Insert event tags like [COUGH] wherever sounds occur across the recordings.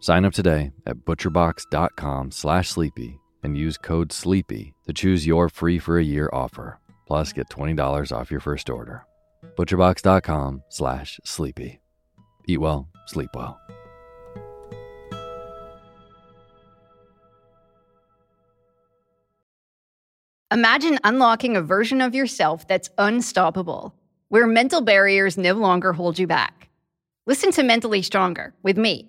Sign up today at butcherbox.com slash sleepy and use code SLEEPY to choose your free for a year offer. Plus, get $20 off your first order. butcherbox.com slash sleepy. Eat well, sleep well. Imagine unlocking a version of yourself that's unstoppable, where mental barriers no longer hold you back. Listen to Mentally Stronger with me,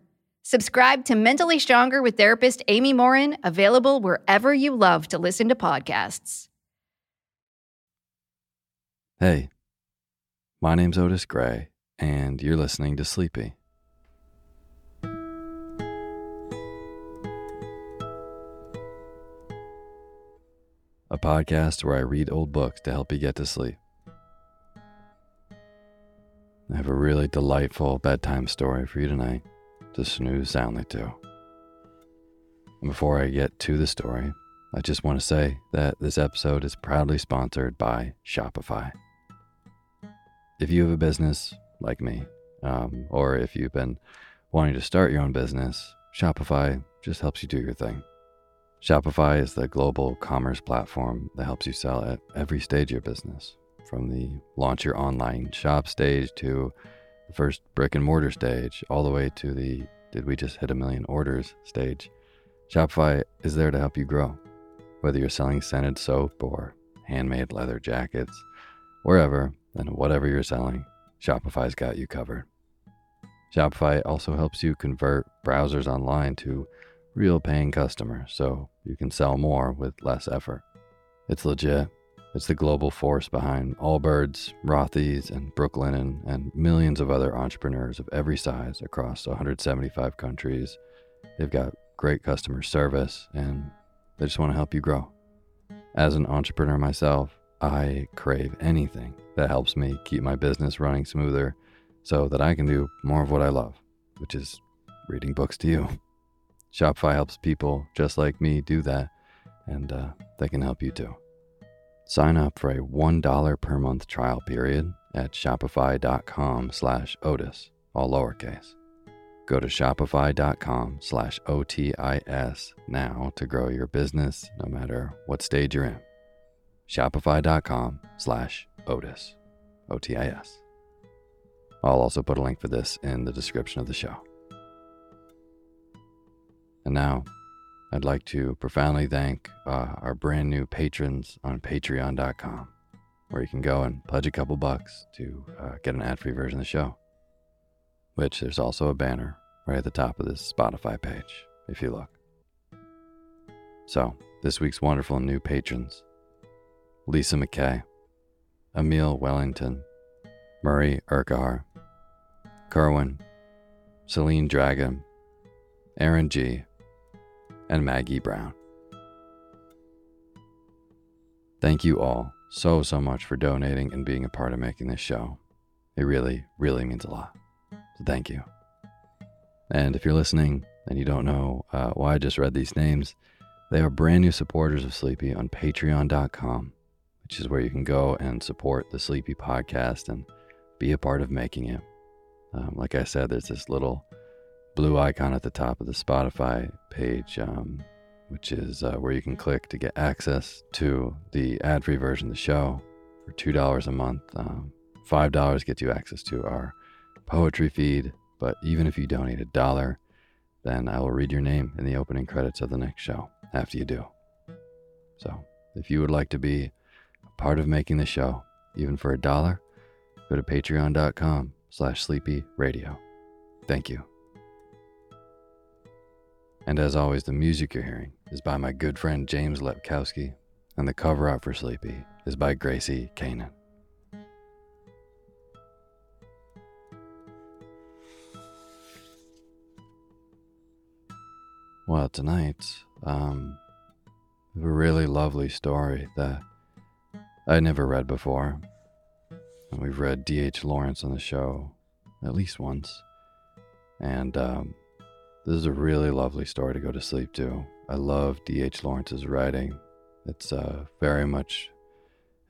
Subscribe to Mentally Stronger with therapist Amy Morin, available wherever you love to listen to podcasts. Hey, my name's Otis Gray, and you're listening to Sleepy. A podcast where I read old books to help you get to sleep. I have a really delightful bedtime story for you tonight to snooze soundly to. And before I get to the story, I just want to say that this episode is proudly sponsored by Shopify. If you have a business like me, um, or if you've been wanting to start your own business, Shopify just helps you do your thing. Shopify is the global commerce platform that helps you sell at every stage of your business, from the launch your online shop stage to first brick and mortar stage, all the way to the did we just hit a million orders stage. Shopify is there to help you grow. Whether you're selling scented soap or handmade leather jackets, wherever and whatever you're selling, Shopify's got you covered. Shopify also helps you convert browsers online to real paying customers so you can sell more with less effort. It's legit. It's the global force behind Allbirds, Rothy's, and Brooklinen, and millions of other entrepreneurs of every size across 175 countries. They've got great customer service and they just want to help you grow. As an entrepreneur myself, I crave anything that helps me keep my business running smoother so that I can do more of what I love, which is reading books to you. [LAUGHS] Shopify helps people just like me do that, and uh, they can help you too. Sign up for a $1 per month trial period at shopify.com slash Otis, all lowercase. Go to shopify.com slash OTIS now to grow your business no matter what stage you're in. Shopify.com slash Otis, O-T-I-S. I'll also put a link for this in the description of the show. And now, I'd like to profoundly thank uh, our brand new patrons on patreon.com, where you can go and pledge a couple bucks to uh, get an ad free version of the show. Which there's also a banner right at the top of this Spotify page, if you look. So, this week's wonderful new patrons Lisa McKay, Emil Wellington, Murray Urquhart, Kerwin, Celine Dragon, Aaron G., and Maggie Brown. Thank you all so, so much for donating and being a part of making this show. It really, really means a lot. So thank you. And if you're listening and you don't know uh, why I just read these names, they are brand new supporters of Sleepy on patreon.com, which is where you can go and support the Sleepy podcast and be a part of making it. Um, like I said, there's this little blue icon at the top of the Spotify page, um, which is uh, where you can click to get access to the ad free version of the show for $2 a month. Um, $5 gets you access to our poetry feed, but even if you donate a dollar, then I will read your name in the opening credits of the next show after you do. So if you would like to be a part of making the show, even for a dollar, go to patreon.com slash sleepy radio. Thank you. And as always, the music you're hearing is by my good friend James Lepkowski, and the cover art for Sleepy is by Gracie Kanan. Well, tonight, um, a really lovely story that I never read before. And we've read D.H. Lawrence on the show at least once. And um, this is a really lovely story to go to sleep to. I love D.H. Lawrence's writing. It's uh, very much,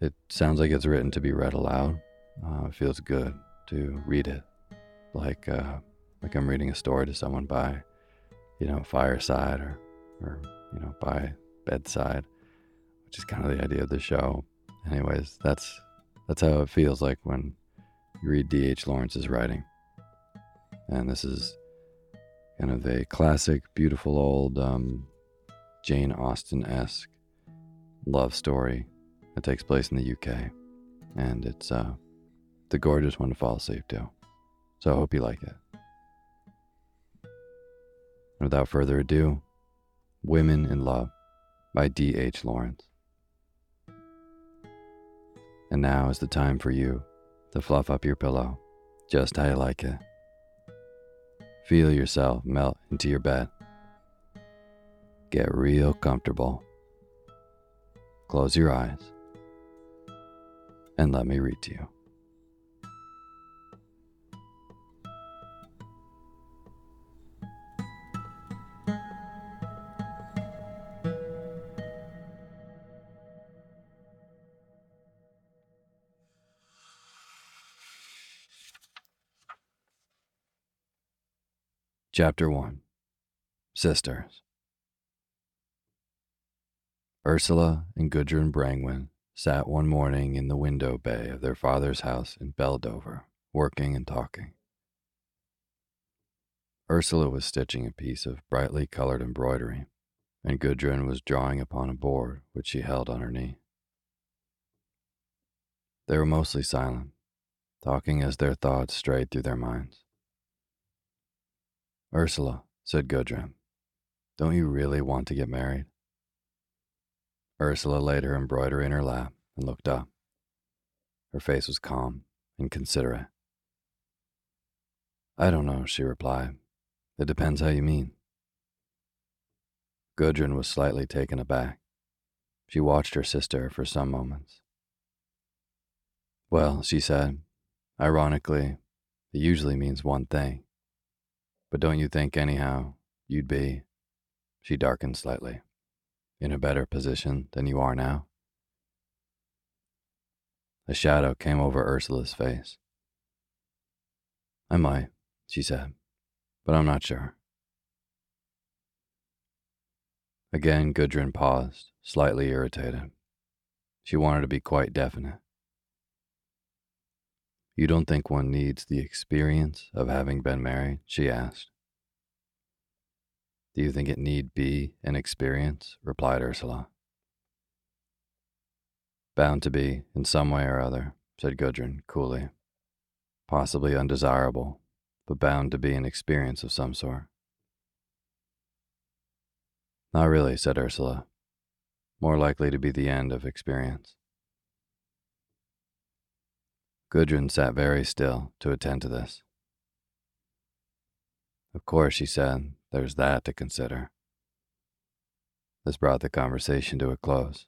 it sounds like it's written to be read aloud. Uh, it feels good to read it like, uh, like I'm reading a story to someone by, you know, fireside or, or, you know, by bedside, which is kind of the idea of the show. Anyways, that's, that's how it feels like when you read D.H. Lawrence's writing. And this is kind of a classic, beautiful old um, Jane Austen esque love story that takes place in the UK. And it's uh, the gorgeous one to fall asleep to. So I hope you like it. And without further ado, Women in Love by D.H. Lawrence. And now is the time for you to fluff up your pillow just how you like it. Feel yourself melt into your bed. Get real comfortable. Close your eyes and let me read to you. Chapter 1 Sisters Ursula and Gudrun Brangwen sat one morning in the window bay of their father's house in Beldover, working and talking. Ursula was stitching a piece of brightly colored embroidery, and Gudrun was drawing upon a board which she held on her knee. They were mostly silent, talking as their thoughts strayed through their minds. Ursula, said Gudrun, don't you really want to get married? Ursula laid her embroidery in her lap and looked up. Her face was calm and considerate. I don't know, she replied. It depends how you mean. Gudrun was slightly taken aback. She watched her sister for some moments. Well, she said, ironically, it usually means one thing. But don't you think, anyhow, you'd be, she darkened slightly, in a better position than you are now? A shadow came over Ursula's face. I might, she said, but I'm not sure. Again, Gudrun paused, slightly irritated. She wanted to be quite definite. You don't think one needs the experience of having been married? she asked. Do you think it need be an experience? replied Ursula. Bound to be, in some way or other, said Gudrun coolly. Possibly undesirable, but bound to be an experience of some sort. Not really, said Ursula. More likely to be the end of experience. Gudrun sat very still to attend to this. Of course, she said, there's that to consider. This brought the conversation to a close.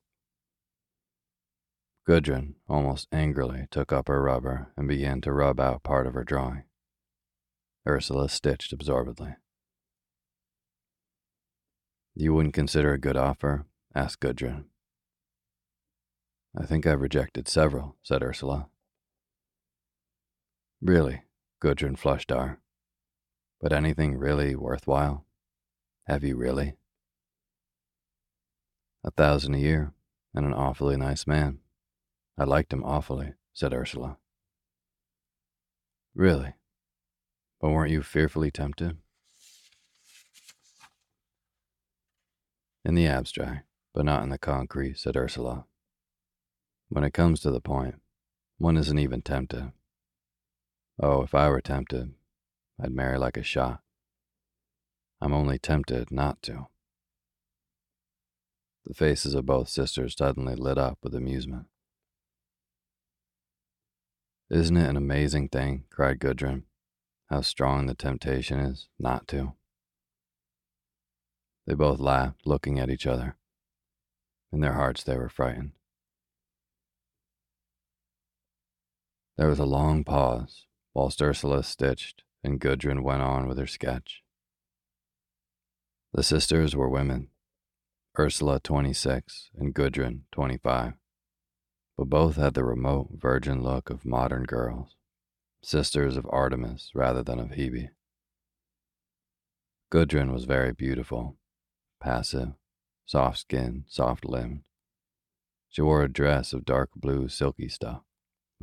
Gudrun, almost angrily, took up her rubber and began to rub out part of her drawing. Ursula stitched absorbedly. You wouldn't consider a good offer? asked Gudrun. I think I've rejected several, said Ursula. Really, Gudrun flushed Dar. But anything really worthwhile? Have you really? A thousand a year, and an awfully nice man. I liked him awfully, said Ursula. Really? But weren't you fearfully tempted? In the abstract, but not in the concrete, said Ursula. When it comes to the point, one isn't even tempted. Oh, if I were tempted, I'd marry like a shot. I'm only tempted not to. The faces of both sisters suddenly lit up with amusement. Isn't it an amazing thing, cried Gudrun, how strong the temptation is not to? They both laughed, looking at each other. In their hearts, they were frightened. There was a long pause whilst Ursula stitched and Gudrun went on with her sketch. The sisters were women, Ursula 26 and Gudrun 25, but both had the remote virgin look of modern girls, sisters of Artemis rather than of Hebe. Gudrun was very beautiful, passive, soft skinned, soft limbed. She wore a dress of dark blue silky stuff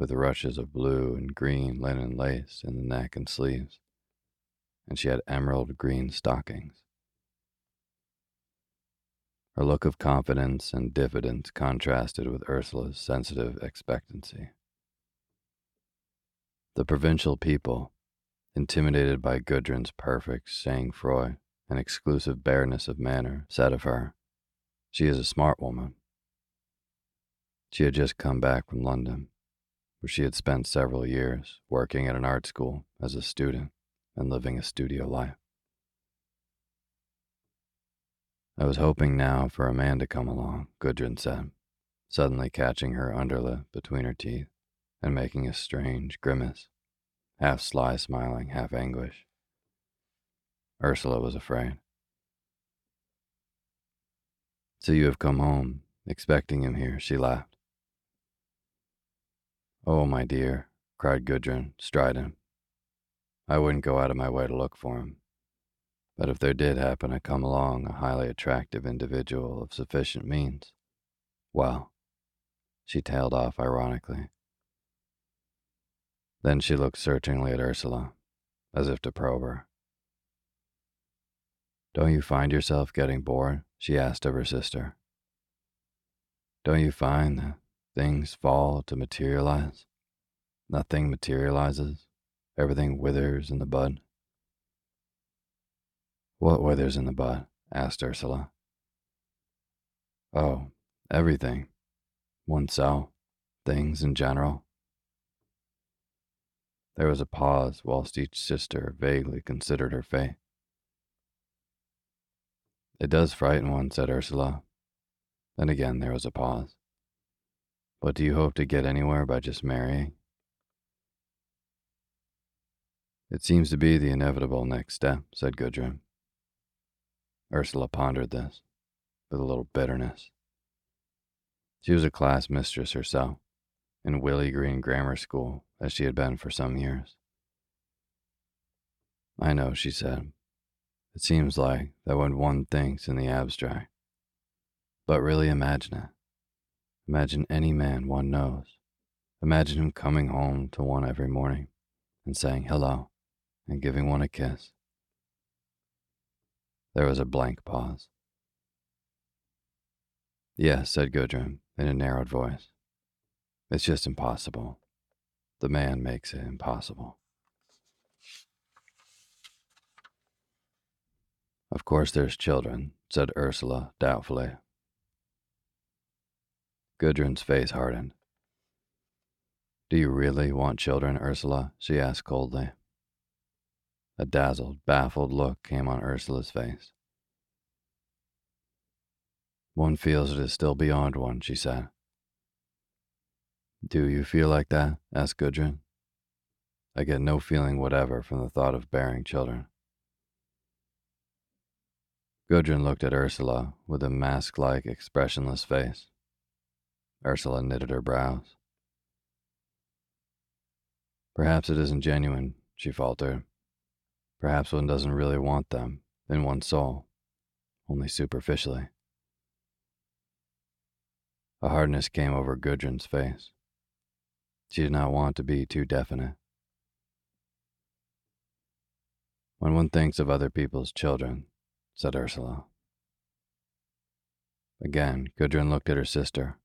with rushes of blue and green linen lace in the neck and sleeves, and she had emerald green stockings. Her look of confidence and diffidence contrasted with Ursula's sensitive expectancy. The provincial people, intimidated by Gudrun's perfect sang-froid and exclusive bareness of manner, said of her, She is a smart woman. She had just come back from London where she had spent several years working at an art school as a student and living a studio life. I was hoping now for a man to come along, Gudrun said, suddenly catching her underlip between her teeth and making a strange grimace, half sly smiling, half anguish. Ursula was afraid. So you have come home, expecting him here, she laughed. Oh, my dear, cried Gudrun, strident. I wouldn't go out of my way to look for him. But if there did happen to come along a highly attractive individual of sufficient means, well, she tailed off ironically. Then she looked searchingly at Ursula, as if to probe her. Don't you find yourself getting bored? she asked of her sister. Don't you find that Things fall to materialize. Nothing materializes. Everything withers in the bud. What withers in the bud? asked Ursula. Oh, everything. Oneself, things in general. There was a pause whilst each sister vaguely considered her fate. It does frighten one, said Ursula. Then again there was a pause. But do you hope to get anywhere by just marrying? It seems to be the inevitable next step, said Gudrun. Ursula pondered this with a little bitterness. She was a class mistress herself, in Willey Green Grammar School, as she had been for some years. I know, she said. It seems like that when one thinks in the abstract. But really imagine it. Imagine any man one knows, Imagine him coming home to one every morning and saying hello and giving one a kiss. There was a blank pause. Yes, said Gudrun in a narrowed voice. It's just impossible. The man makes it impossible. Of course, there's children, said Ursula doubtfully. Gudrun's face hardened. Do you really want children, Ursula? she asked coldly. A dazzled, baffled look came on Ursula's face. One feels it is still beyond one, she said. Do you feel like that? asked Gudrun. I get no feeling whatever from the thought of bearing children. Gudrun looked at Ursula with a mask like, expressionless face. Ursula knitted her brows. Perhaps it isn't genuine, she faltered. Perhaps one doesn't really want them in one's soul, only superficially. A hardness came over Gudrun's face. She did not want to be too definite. When one thinks of other people's children, said Ursula. Again, Gudrun looked at her sister,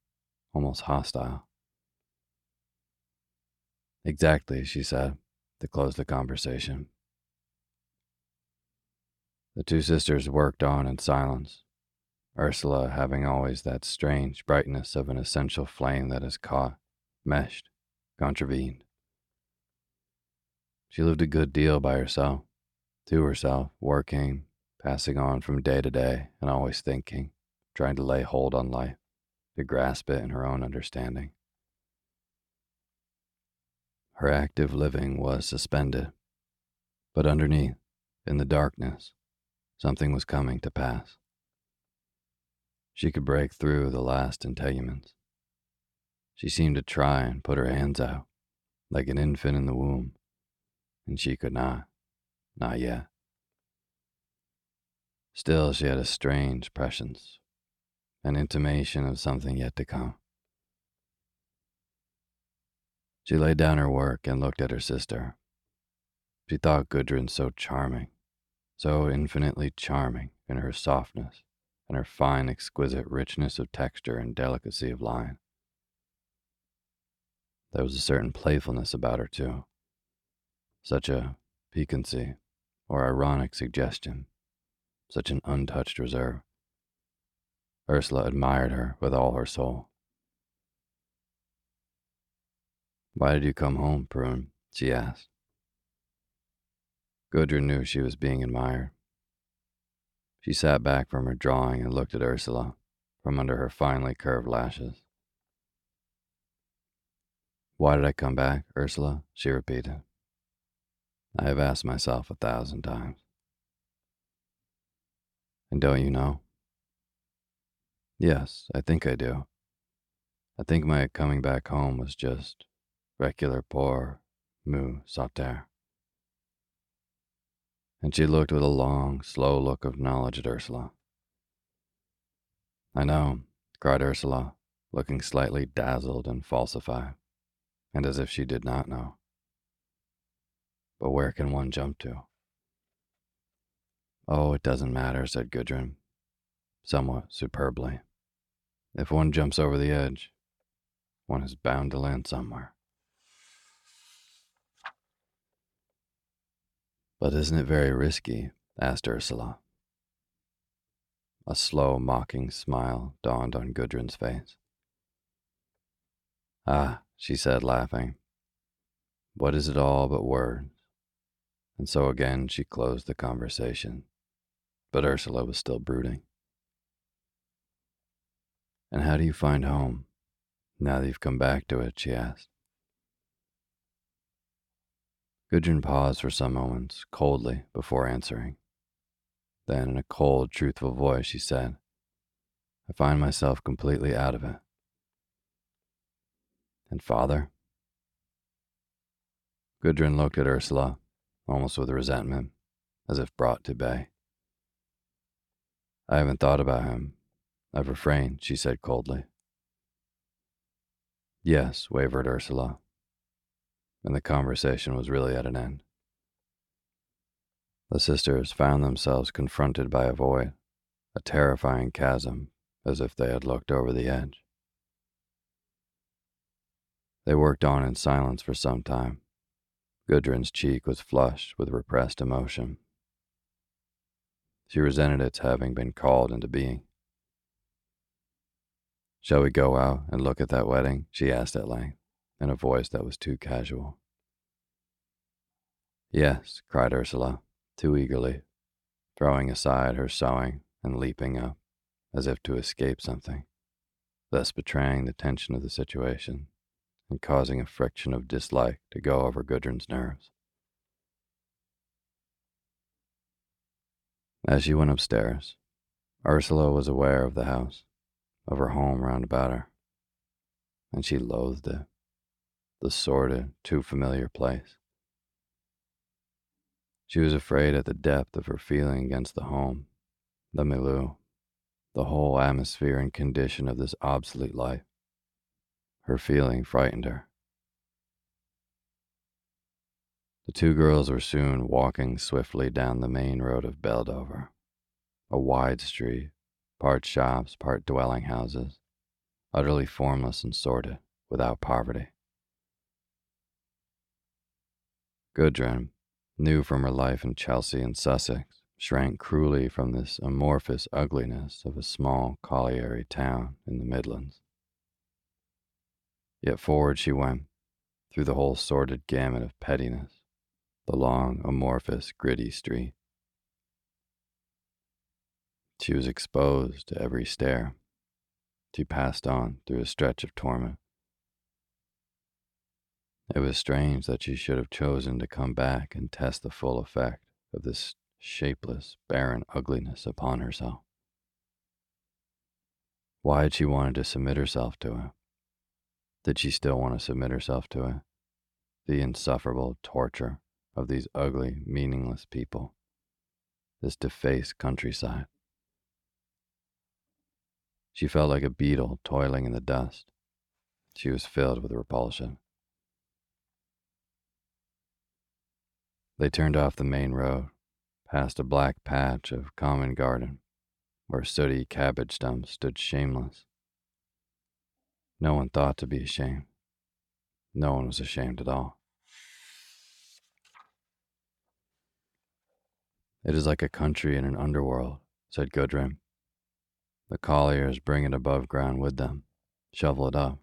almost hostile. Exactly, she said, to close the conversation. The two sisters worked on in silence, Ursula having always that strange brightness of an essential flame that is caught, meshed, contravened. She lived a good deal by herself, to herself, working, passing on from day to day, and always thinking, trying to lay hold on life, to grasp it in her own understanding. Her active living was suspended, but underneath, in the darkness, something was coming to pass. She could break through the last integuments. She seemed to try and put her hands out, like an infant in the womb, and she could not, not yet. Still, she had a strange prescience, an intimation of something yet to come. She laid down her work and looked at her sister. She thought Gudrun so charming, so infinitely charming in her softness and her fine, exquisite richness of texture and delicacy of line. There was a certain playfulness about her, too, such a piquancy or ironic suggestion, such an untouched reserve. Ursula admired her with all her soul. Why did you come home, Prune? she asked. Gudrun knew she was being admired. She sat back from her drawing and looked at Ursula from under her finely curved lashes. Why did I come back, Ursula? she repeated. I have asked myself a thousand times. And don't you know? Yes, I think I do. I think my coming back home was just reculer pour mieux sauter. And she looked with a long, slow look of knowledge at Ursula. I know, cried Ursula, looking slightly dazzled and falsified, and as if she did not know. But where can one jump to? Oh, it doesn't matter, said Gudrun, somewhat superbly. If one jumps over the edge, one is bound to land somewhere. But isn't it very risky? asked Ursula. A slow, mocking smile dawned on Gudrun's face. Ah, she said, laughing. What is it all but words? And so again she closed the conversation. But Ursula was still brooding. And how do you find home, now that you've come back to it? she asked. Gudrun paused for some moments, coldly, before answering. Then, in a cold, truthful voice, she said, I find myself completely out of it. And father? Gudrun looked at Ursula, almost with resentment, as if brought to bay. I haven't thought about him. I've refrained, she said coldly. Yes, wavered Ursula. And the conversation was really at an end. The sisters found themselves confronted by a void, a terrifying chasm, as if they had looked over the edge. They worked on in silence for some time. Gudrun's cheek was flushed with repressed emotion. She resented its having been called into being. Shall we go out and look at that wedding? she asked at length, in a voice that was too casual. Yes, cried Ursula, too eagerly, throwing aside her sewing and leaping up, as if to escape something, thus betraying the tension of the situation and causing a friction of dislike to go over Gudrun's nerves. As she went upstairs, Ursula was aware of the house, of her home round about her, and she loathed it, the sordid, too familiar place. She was afraid at the depth of her feeling against the home, the milieu, the whole atmosphere and condition of this obsolete life. Her feeling frightened her. The two girls were soon walking swiftly down the main road of Beldover, a wide street, part shops, part dwelling houses, utterly formless and sordid, without poverty. Gudrun, new from her life in Chelsea and Sussex, shrank cruelly from this amorphous ugliness of a small colliery town in the Midlands. Yet forward she went, through the whole sordid gamut of pettiness, the long, amorphous, gritty street. She was exposed to every stare. She passed on through a stretch of torment. It was strange that she should have chosen to come back and test the full effect of this shapeless, barren ugliness upon herself. Why had she wanted to submit herself to it? Did she still want to submit herself to it? The insufferable torture of these ugly, meaningless people, this defaced countryside. She felt like a beetle toiling in the dust. She was filled with repulsion. They turned off the main road, past a black patch of common garden, where sooty cabbage stumps stood shameless. No one thought to be ashamed. No one was ashamed at all. It is like a country in an underworld, said Gudrun. The colliers bring it above ground with them, shovel it up.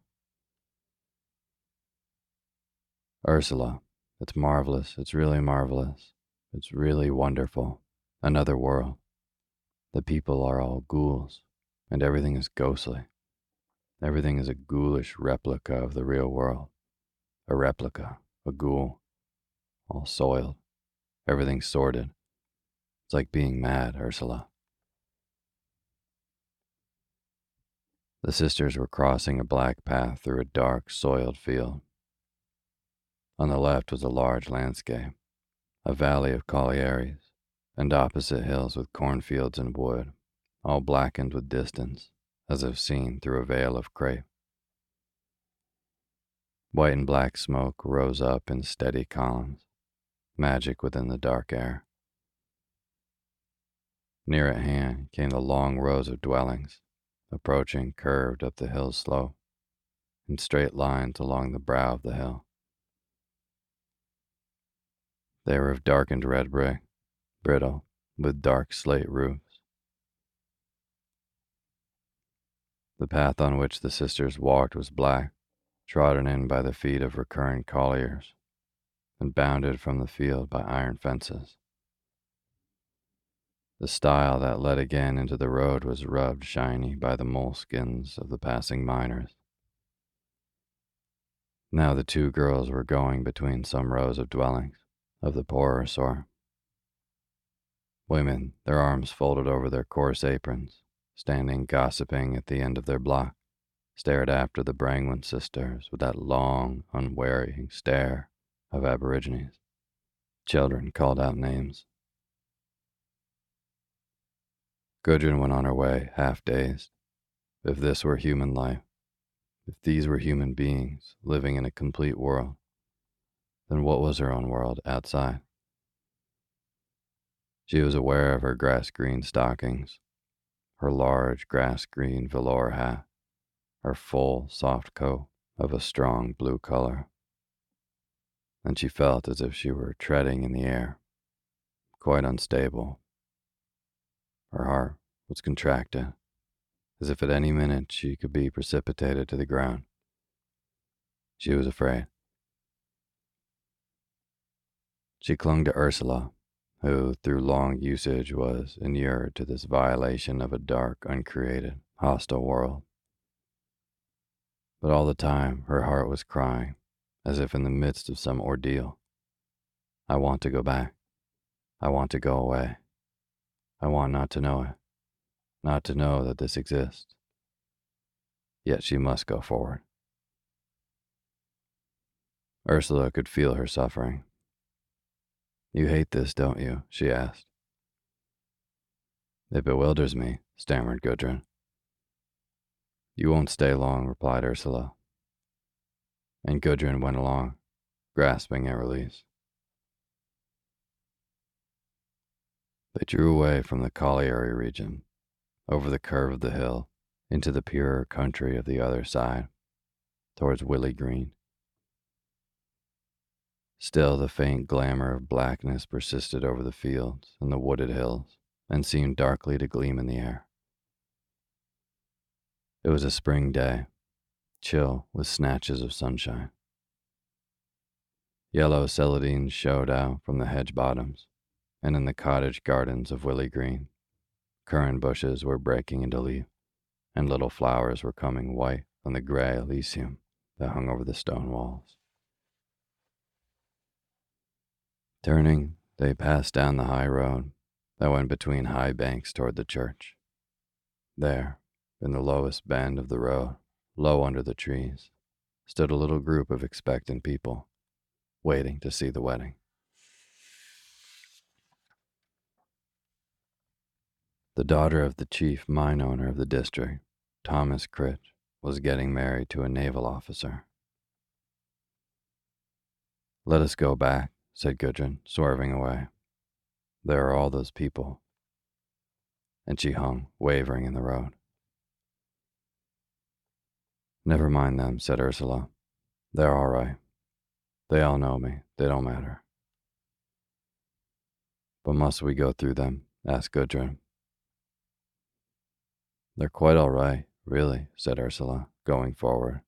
Ursula, it's marvelous, it's really marvelous, it's really wonderful. Another world. The people are all ghouls, and everything is ghostly. Everything is a ghoulish replica of the real world. A replica, a ghoul, all soiled, everything sordid. It's like being mad, Ursula. The sisters were crossing a black path through a dark, soiled field. On the left was a large landscape, a valley of collieries, and opposite hills with cornfields and wood, all blackened with distance, as if seen through a veil of crape. White and black smoke rose up in steady columns, magic within the dark air. Near at hand came the long rows of dwellings, approaching curved up the hill slope, in straight lines along the brow of the hill. They were of darkened red brick, brittle, with dark slate roofs. The path on which the sisters walked was black, trodden in by the feet of recurring colliers, and bounded from the field by iron fences. The stile that led again into the road was rubbed shiny by the moleskins of the passing miners. Now the two girls were going between some rows of dwellings of the poorer sort. Women, their arms folded over their coarse aprons, standing gossiping at the end of their block, stared after the Brangwen sisters with that long, unwearying stare of aborigines. Children called out names. Gudrun went on her way, half dazed. If this were human life, If these were human beings living in a complete world, then what was her own world outside? She was aware of her grass green stockings, her large grass green velour hat, her full, soft coat of a strong blue color. And she felt as if she were treading in the air, quite unstable. Her heart was contracted, as if at any minute she could be precipitated to the ground. She was afraid. She clung to Ursula, who, through long usage, was inured to this violation of a dark, uncreated, hostile world. But all the time, her heart was crying, as if in the midst of some ordeal. I want to go back. I want to go away. I want not to know it, not to know that this exists. Yet she must go forward. Ursula could feel her suffering. You hate this, don't you? she asked. It bewilders me, stammered Gudrun. You won't stay long, replied Ursula. And Gudrun went along, grasping at release. They drew away from the colliery region, over the curve of the hill, into the purer country of the other side, towards Willey Green. Still, the faint glamour of blackness persisted over the fields and the wooded hills and seemed darkly to gleam in the air. It was a spring day, chill with snatches of sunshine. Yellow celandines showed out from the hedge bottoms, and in the cottage gardens of Willey Green, currant bushes were breaking into leaf, and little flowers were coming white on the gray alyssum that hung over the stone walls. Turning, they passed down the high road that went between high banks toward the church. There, in the lowest bend of the road, low under the trees, stood a little group of expectant people, waiting to see the wedding. The daughter of the chief mine owner of the district, Thomas Crich, was getting married to a naval officer. Let us go back, said Gudrun, swerving away. There are all those people. And she hung, wavering in the road. Never mind them, said Ursula. They're all right. They all know me. They don't matter. But must we go through them? asked Gudrun. They're quite all right, really, said Ursula, going forward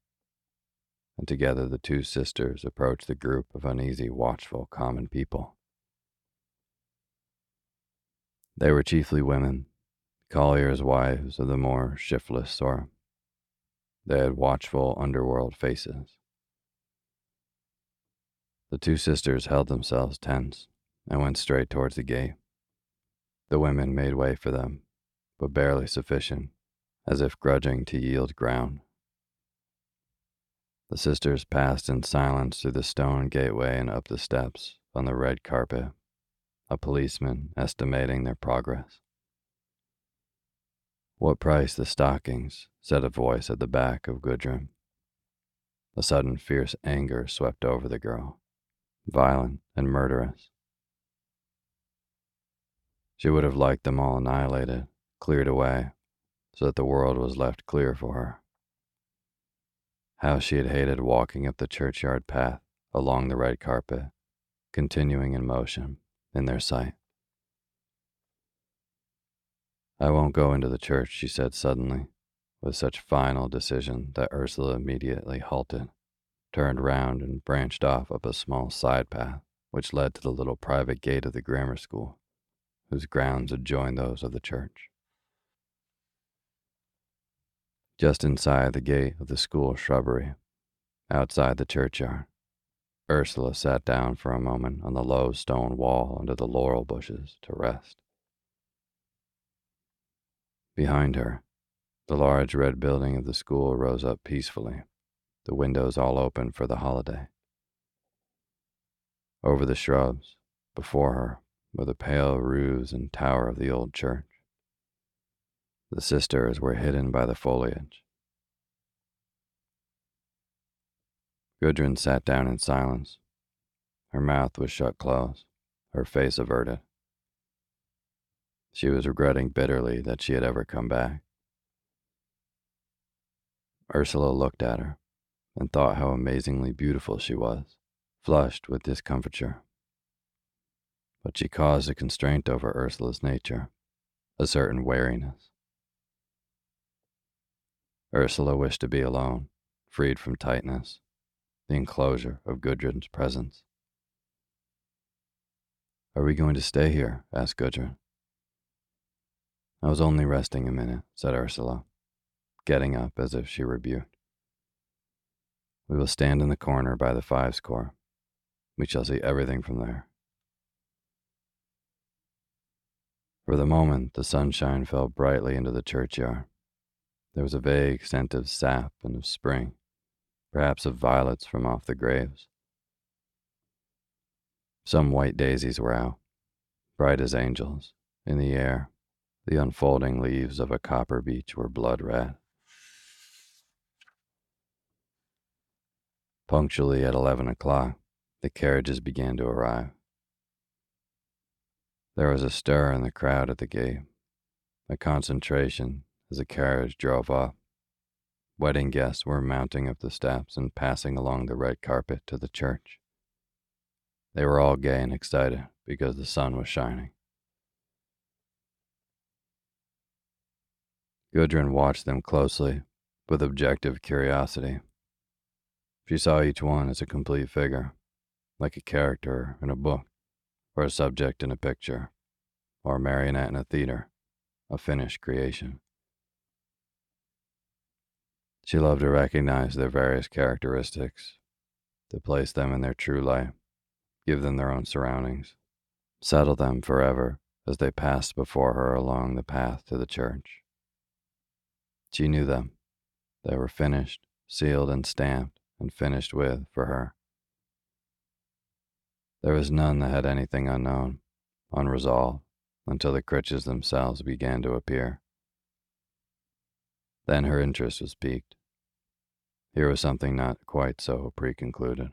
and together the two sisters approached the group of uneasy, watchful, common people. They were chiefly women, colliers' wives of the more shiftless sort. They had watchful underworld faces. The two sisters held themselves tense and went straight towards the gate. The women made way for them, but barely sufficient, as if grudging to yield ground. The sisters passed in silence through the stone gateway and up the steps on the red carpet, a policeman estimating their progress. What price the stockings? said a voice at the back of Gudrun. A sudden fierce anger swept over the girl, violent and murderous. She would have liked them all annihilated, cleared away, so that the world was left clear for her. How she had hated walking up the churchyard path along the red carpet, continuing in motion in their sight. I won't go into the church, she said suddenly, with such final decision that Ursula immediately halted, turned round, and branched off up a small side path which led to the little private gate of the grammar school, whose grounds adjoined those of the church. Just inside the gate of the school shrubbery, outside the churchyard, Ursula sat down for a moment on the low stone wall under the laurel bushes to rest. Behind her, the large red building of the school rose up peacefully, the windows all open for the holiday. Over the shrubs, before her, were the pale roofs and tower of the old church. The sisters were hidden by the foliage. Gudrun sat down in silence. Her mouth was shut close, her face averted. She was regretting bitterly that she had ever come back. Ursula looked at her and thought how amazingly beautiful she was, flushed with discomfiture. But she caused a constraint over Ursula's nature, a certain wariness. Ursula wished to be alone, freed from tightness, the enclosure of Gudrun's presence. Are we going to stay here? asked Gudrun. I was only resting a minute, said Ursula, getting up as if she rebuked. We will stand in the corner by the fives court. We shall see everything from there. For the moment, the sunshine fell brightly into the churchyard. There was a vague scent of sap and of spring, perhaps of violets from off the graves. Some white daisies were out, bright as angels, in the air. The unfolding leaves of a copper beech were blood red. Punctually at eleven o'clock, the carriages began to arrive. There was a stir in the crowd at the gate, a concentration as the carriage drove up. Wedding guests were mounting up the steps and passing along the red carpet to the church. They were all gay and excited because the sun was shining. Gudrun watched them closely with objective curiosity. She saw each one as a complete figure, like a character in a book, or a subject in a picture, or a marionette in a theater, a finished creation. She loved to recognize their various characteristics, to place them in their true light, give them their own surroundings, settle them forever as they passed before her along the path to the church. She knew them. They were finished, sealed, and stamped, and finished with for her. There was none that had anything unknown, unresolved, until the Criches themselves began to appear. Then her interest was piqued. Here was something not quite so preconcluded.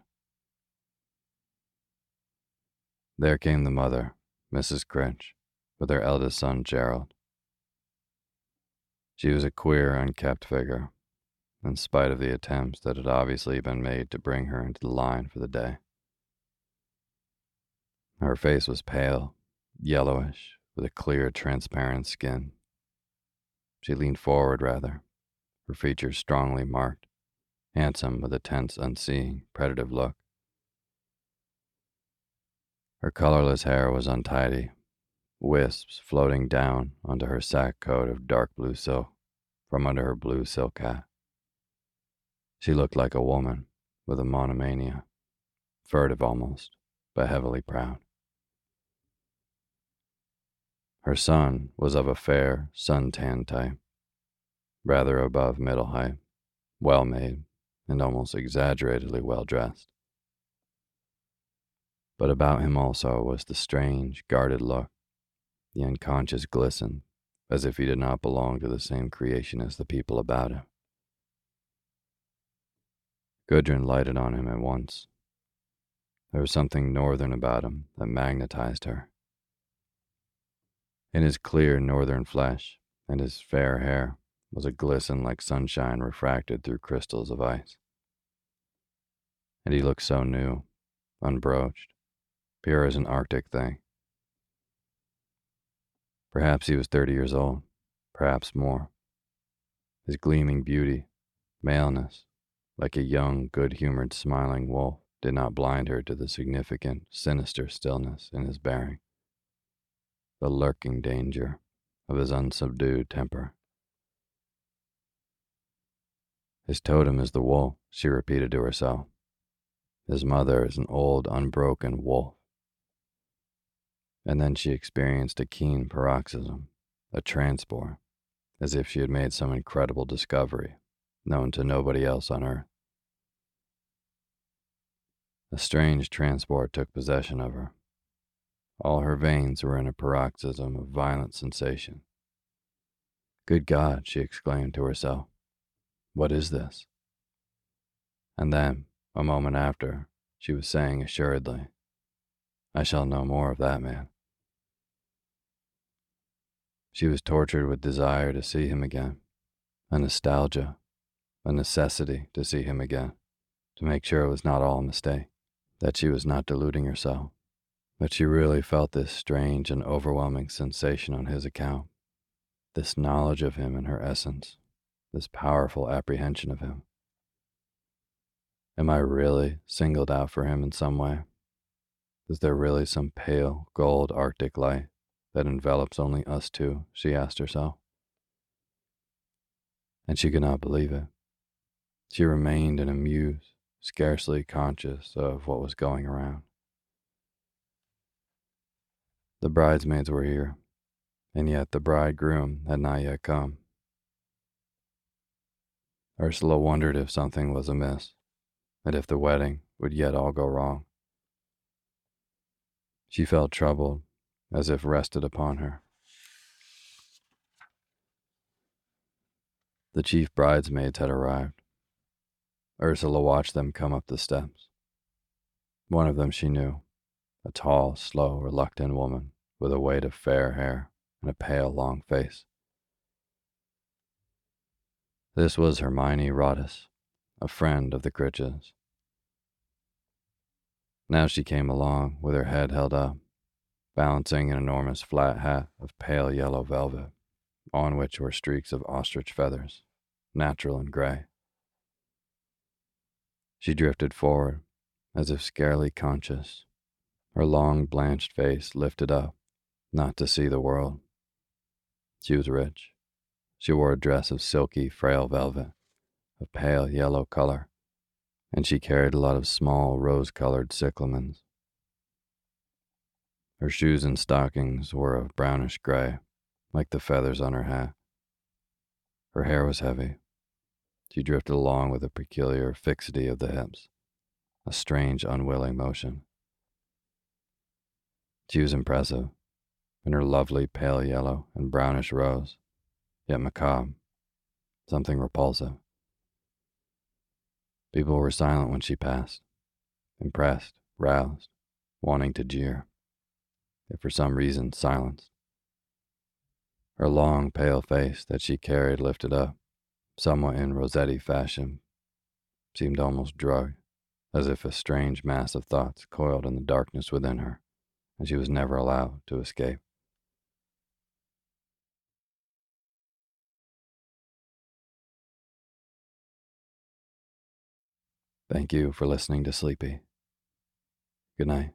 There came the mother, Mrs. Crich, with her eldest son, Gerald. She was a queer, unkept figure, in spite of the attempts that had obviously been made to bring her into the line for the day. Her face was pale, yellowish, with a clear, transparent skin. She leaned forward rather, her features strongly marked, handsome with a tense, unseeing, predative look. Her colorless hair was untidy, wisps floating down onto her sack coat of dark blue silk from under her blue silk hat. She looked like a woman with a monomania, furtive almost, but heavily proud. Her son was of a fair, sun-tanned type, rather above middle height, well made, and almost exaggeratedly well dressed. But about him also was the strange, guarded look the unconscious glisten, as if he did not belong to the same creation as the people about him. Gudrun lighted on him at once. There was something northern about him that magnetized her. In his clear northern flesh and his fair hair was a glisten like sunshine refracted through crystals of ice. And he looked so new, unbroached, pure as an Arctic thing. Perhaps he was 30 years old, perhaps more. His gleaming beauty, maleness, like a young, good humored, smiling wolf, did not blind her to the significant, sinister stillness in his bearing, the lurking danger of his unsubdued temper. His totem is the wolf, she repeated to herself. His mother is an old, unbroken wolf and then she experienced a keen paroxysm, a transport, as if she had made some incredible discovery known to nobody else on earth. A strange transport took possession of her. All her veins were in a paroxysm of violent sensation. Good God, she exclaimed to herself, what is this? And then, A moment after, she was saying assuredly, I shall know more of that man. She was tortured with desire to see him again, a nostalgia, a necessity to see him again, to make sure it was not all a mistake, that she was not deluding herself, that she really felt this strange and overwhelming sensation on his account, this knowledge of him in her essence, this powerful apprehension of him. Am I really singled out for him in some way? Is there really some pale gold Arctic light that envelops only us two? She asked herself. And she could not believe it. She remained in a muse, scarcely conscious of what was going around. The bridesmaids were here, and yet the bridegroom had not yet come. Ursula wondered if something was amiss and if the wedding would yet all go wrong. She felt troubled, as if rested upon her. The chief bridesmaids had arrived. Ursula watched them come up the steps. One of them she knew, a tall, slow, reluctant woman with a weight of fair hair and a pale, long face. This was Hermione Roddice, a friend of the Criches. Now she came along with her head held up, balancing an enormous flat hat of pale yellow velvet, on which were streaks of ostrich feathers, natural and gray. She drifted forward, as if scarcely conscious, her long blanched face lifted up, not to see the world. She was rich. She wore a dress of silky, frail velvet, of pale yellow color, and she carried a lot of small, rose colored cyclamens. Her shoes and stockings were of brownish gray, like the feathers on her hat. Her hair was heavy. She drifted along with a peculiar fixity of the hips, a strange, unwilling motion. She was impressive, in her lovely pale yellow and brownish rose yet macabre, something repulsive. People were silent when she passed, impressed, roused, wanting to jeer, yet for some reason silenced. Her long, pale face that she carried lifted up, somewhat in Rossetti fashion, seemed almost drugged, as if a strange mass of thoughts coiled in the darkness within her, and she was never allowed to escape. Thank you for listening to Sleepy. Good night.